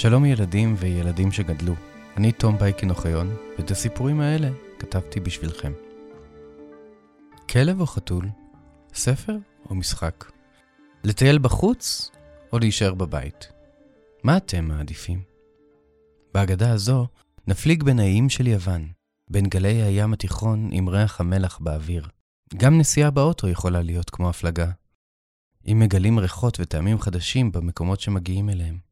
שלום ילדים וילדים שגדלו, אני תום בייקין אוחיון, ואת הסיפורים האלה כתבתי בשבילכם. כלב או חתול? ספר או משחק? לטייל בחוץ או להישאר בבית? מה אתם מעדיפים? בהגדה הזו נפליג בין האיים של יוון, בין גלי הים התיכון עם ריח המלח באוויר. גם נסיעה באוטו יכולה להיות כמו הפלגה, אם מגלים ריחות וטעמים חדשים במקומות שמגיעים אליהם.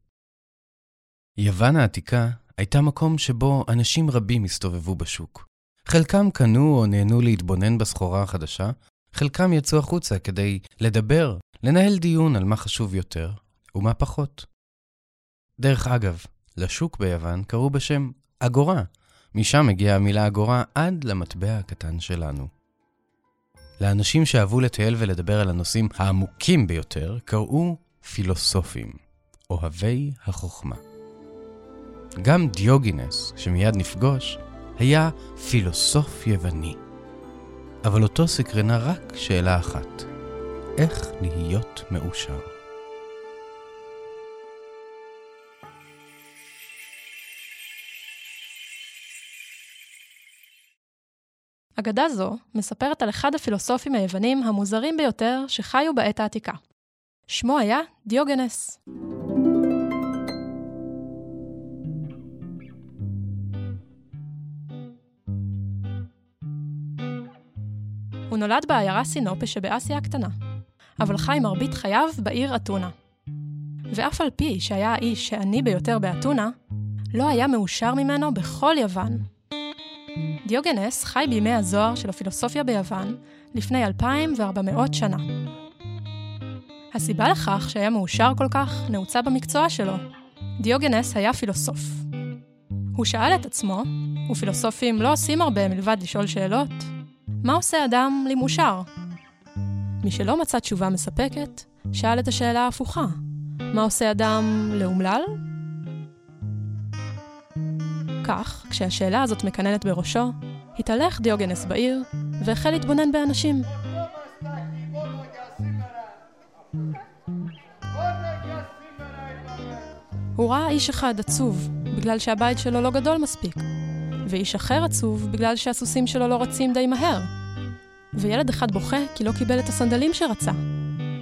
יוון העתיקה הייתה מקום שבו אנשים רבים הסתובבו בשוק. חלקם קנו או נהנו להתבונן בסחורה החדשה, חלקם יצאו החוצה כדי לדבר, לנהל דיון על מה חשוב יותר ומה פחות. דרך אגב, לשוק ביוון קראו בשם אגורה, משם הגיעה המילה אגורה עד למטבע הקטן שלנו. לאנשים שאהבו לטייל ולדבר על הנושאים העמוקים ביותר קראו פילוסופים, אוהבי החוכמה. גם דיוגינס, שמיד נפגוש, היה פילוסוף יווני. אבל אותו סקרנה רק שאלה אחת, איך להיות מאושר? אגדה זו מספרת על אחד הפילוסופים היוונים המוזרים ביותר שחיו בעת העתיקה. שמו היה דיוגנס. נולד בעיירה סינופה שבאסיה הקטנה, אבל חי מרבית חייו בעיר אתונה. ואף על פי שהיה האיש העני ביותר באתונה, לא היה מאושר ממנו בכל יוון. דיוגנס חי בימי הזוהר של הפילוסופיה ביוון לפני 2,400 שנה. הסיבה לכך שהיה מאושר כל כך נעוצה במקצוע שלו. דיוגנס היה פילוסוף. הוא שאל את עצמו, ופילוסופים לא עושים הרבה מלבד לשאול שאלות, מה עושה אדם למאושר? משלא מצא תשובה מספקת, שאל את השאלה ההפוכה, מה עושה אדם לאומלל? כך, כשהשאלה הזאת מקננת בראשו, התהלך דיוגנס בעיר והחל להתבונן באנשים. הוא ראה איש אחד עצוב, בגלל שהבית שלו לא גדול מספיק, ואיש אחר עצוב בגלל שהסוסים שלו לא רצים די מהר. וילד אחד בוכה כי לא קיבל את הסנדלים שרצה.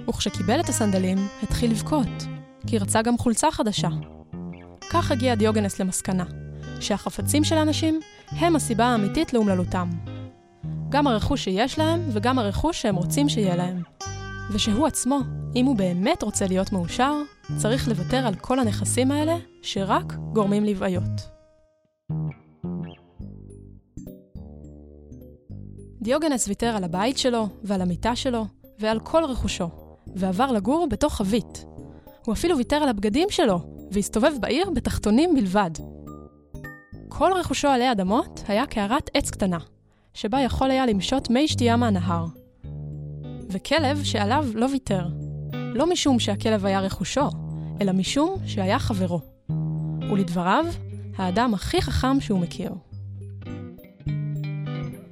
וכשקיבל את הסנדלים, התחיל לבכות, כי רצה גם חולצה חדשה. כך הגיע דיוגנס למסקנה, שהחפצים של האנשים הם הסיבה האמיתית לאומללותם. גם הרכוש שיש להם וגם הרכוש שהם רוצים שיהיה להם. ושהוא עצמו, אם הוא באמת רוצה להיות מאושר, צריך לוותר על כל הנכסים האלה שרק גורמים לבעיות. דיוגנס ויתר על הבית שלו ועל המיטה שלו ועל כל רכושו, ועבר לגור בתוך חבית. הוא אפילו ויתר על הבגדים שלו, והסתובב בעיר בתחתונים בלבד. כל רכושו עלי אדמות היה קערת עץ קטנה, שבה יכול היה למשות מי שתייה מהנהר. וכלב שעליו לא ויתר, לא משום שהכלב היה רכושו, אלא משום שהיה חברו. ולדבריו, האדם הכי חכם שהוא מכיר.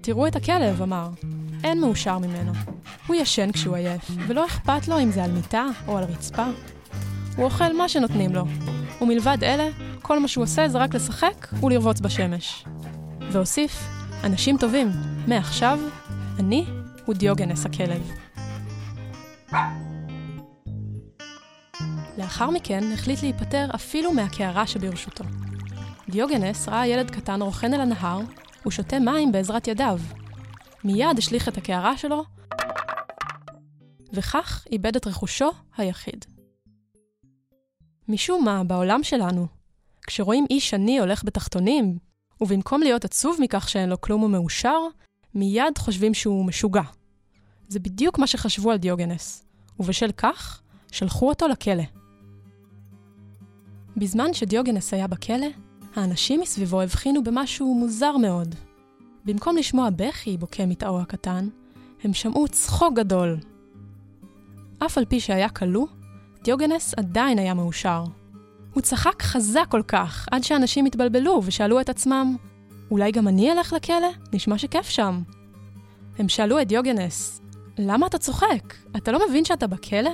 תראו את הכלב, אמר. אין מאושר ממנו. הוא ישן כשהוא עייף, ולא אכפת לו אם זה על מיטה או על רצפה. הוא אוכל מה שנותנים לו, ומלבד אלה, כל מה שהוא עושה זה רק לשחק ולרבוץ בשמש. והוסיף, אנשים טובים, מעכשיו, אני הוא דיוגנס הכלב. לאחר מכן החליט להיפטר אפילו מהקערה שברשותו. דיוגנס ראה ילד קטן רוכן אל הנהר ושותה מים בעזרת ידיו. מיד השליך את הקערה שלו, וכך איבד את רכושו היחיד. משום מה, בעולם שלנו, כשרואים איש עני הולך בתחתונים, ובמקום להיות עצוב מכך שאין לו כלום ומאושר, מיד חושבים שהוא משוגע. זה בדיוק מה שחשבו על דיוגנס, ובשל כך שלחו אותו לכלא. בזמן שדיוגנס היה בכלא, האנשים מסביבו הבחינו במשהו מוזר מאוד. במקום לשמוע בכי בוקע מתאו הקטן, הם שמעו צחוק גדול. אף על פי שהיה כלוא, דיוגנס עדיין היה מאושר. הוא צחק חזק כל כך, עד שאנשים התבלבלו ושאלו את עצמם, אולי גם אני אלך לכלא? נשמע שכיף שם. הם שאלו את דיוגנס, למה אתה צוחק? אתה לא מבין שאתה בכלא?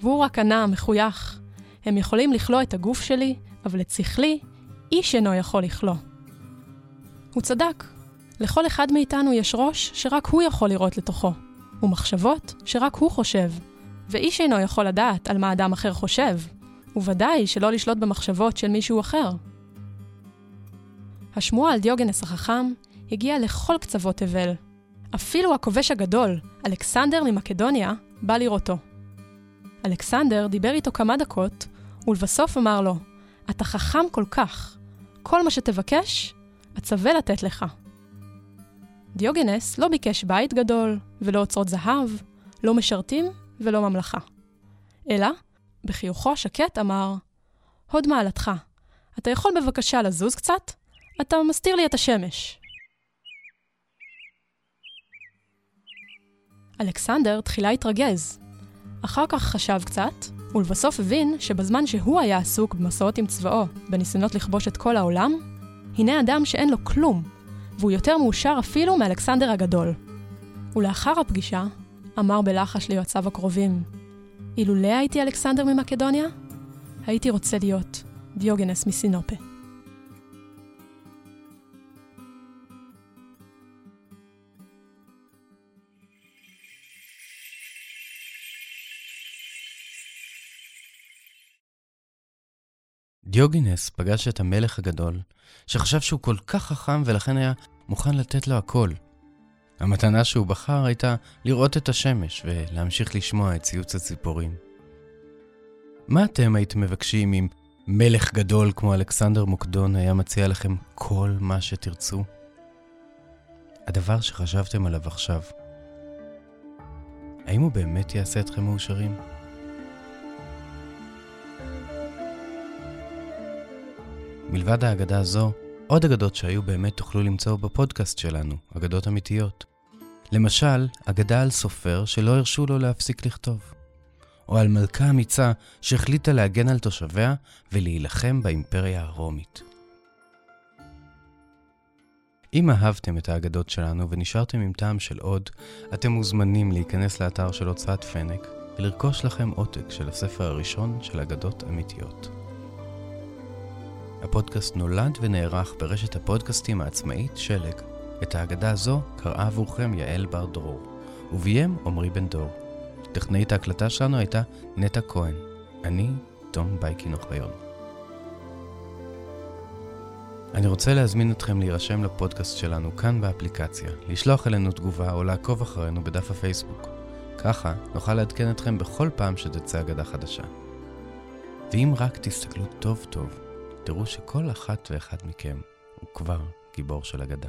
והוא רק ענה, מחוייך, הם יכולים לכלוא את הגוף שלי, אבל את שכלי איש אינו יכול לכלוא. הוא צדק. לכל אחד מאיתנו יש ראש שרק הוא יכול לראות לתוכו, ומחשבות שרק הוא חושב, ואיש אינו יכול לדעת על מה אדם אחר חושב, וודאי שלא לשלוט במחשבות של מישהו אחר. השמועה על דיוגנס החכם הגיעה לכל קצוות תבל. אפילו הכובש הגדול, אלכסנדר ממקדוניה, בא לראותו. אלכסנדר דיבר איתו כמה דקות, ולבסוף אמר לו, אתה חכם כל כך, כל מה שתבקש, אצווה לתת לך. דיוגנס לא ביקש בית גדול, ולא אוצרות זהב, לא משרתים ולא ממלכה. אלא, בחיוכו השקט אמר, הוד מעלתך, אתה יכול בבקשה לזוז קצת? אתה מסתיר לי את השמש. אלכסנדר תחילה התרגז. אחר כך חשב קצת, ולבסוף הבין שבזמן שהוא היה עסוק במסעות עם צבאו, בניסיונות לכבוש את כל העולם, הנה אדם שאין לו כלום, והוא יותר מאושר אפילו מאלכסנדר הגדול. ולאחר הפגישה, אמר בלחש ליועציו הקרובים, אילולא הייתי אלכסנדר ממקדוניה, הייתי רוצה להיות דיוגנס מסינופה. דיוגינס פגש את המלך הגדול, שחשב שהוא כל כך חכם ולכן היה מוכן לתת לו הכל. המתנה שהוא בחר הייתה לראות את השמש ולהמשיך לשמוע את ציוץ הציפורים. מה אתם הייתם מבקשים אם מלך גדול כמו אלכסנדר מוקדון היה מציע לכם כל מה שתרצו? הדבר שחשבתם עליו עכשיו, האם הוא באמת יעשה אתכם מאושרים? מלבד האגדה הזו, עוד אגדות שהיו באמת תוכלו למצוא בפודקאסט שלנו, אגדות אמיתיות. למשל, אגדה על סופר שלא הרשו לו להפסיק לכתוב. או על מלכה אמיצה שהחליטה להגן על תושביה ולהילחם באימפריה הרומית. אם אהבתם את האגדות שלנו ונשארתם עם טעם של עוד, אתם מוזמנים להיכנס לאתר של הוצאת פנק ולרכוש לכם עותק של הספר הראשון של אגדות אמיתיות. הפודקאסט נולד ונערך ברשת הפודקאסטים העצמאית שלג. את האגדה הזו קראה עבורכם יעל בר דרור, וביים עמרי בן דור. טכנאית ההקלטה שלנו הייתה נטע כהן. אני, תום בייקין אוחיון. אני רוצה להזמין אתכם להירשם לפודקאסט שלנו כאן באפליקציה, לשלוח אלינו תגובה או לעקוב אחרינו בדף הפייסבוק. ככה נוכל לעדכן אתכם בכל פעם שתצא אגדה חדשה. ואם רק תסתכלו טוב טוב, תראו שכל אחת ואחד מכם הוא כבר גיבור של אגדה.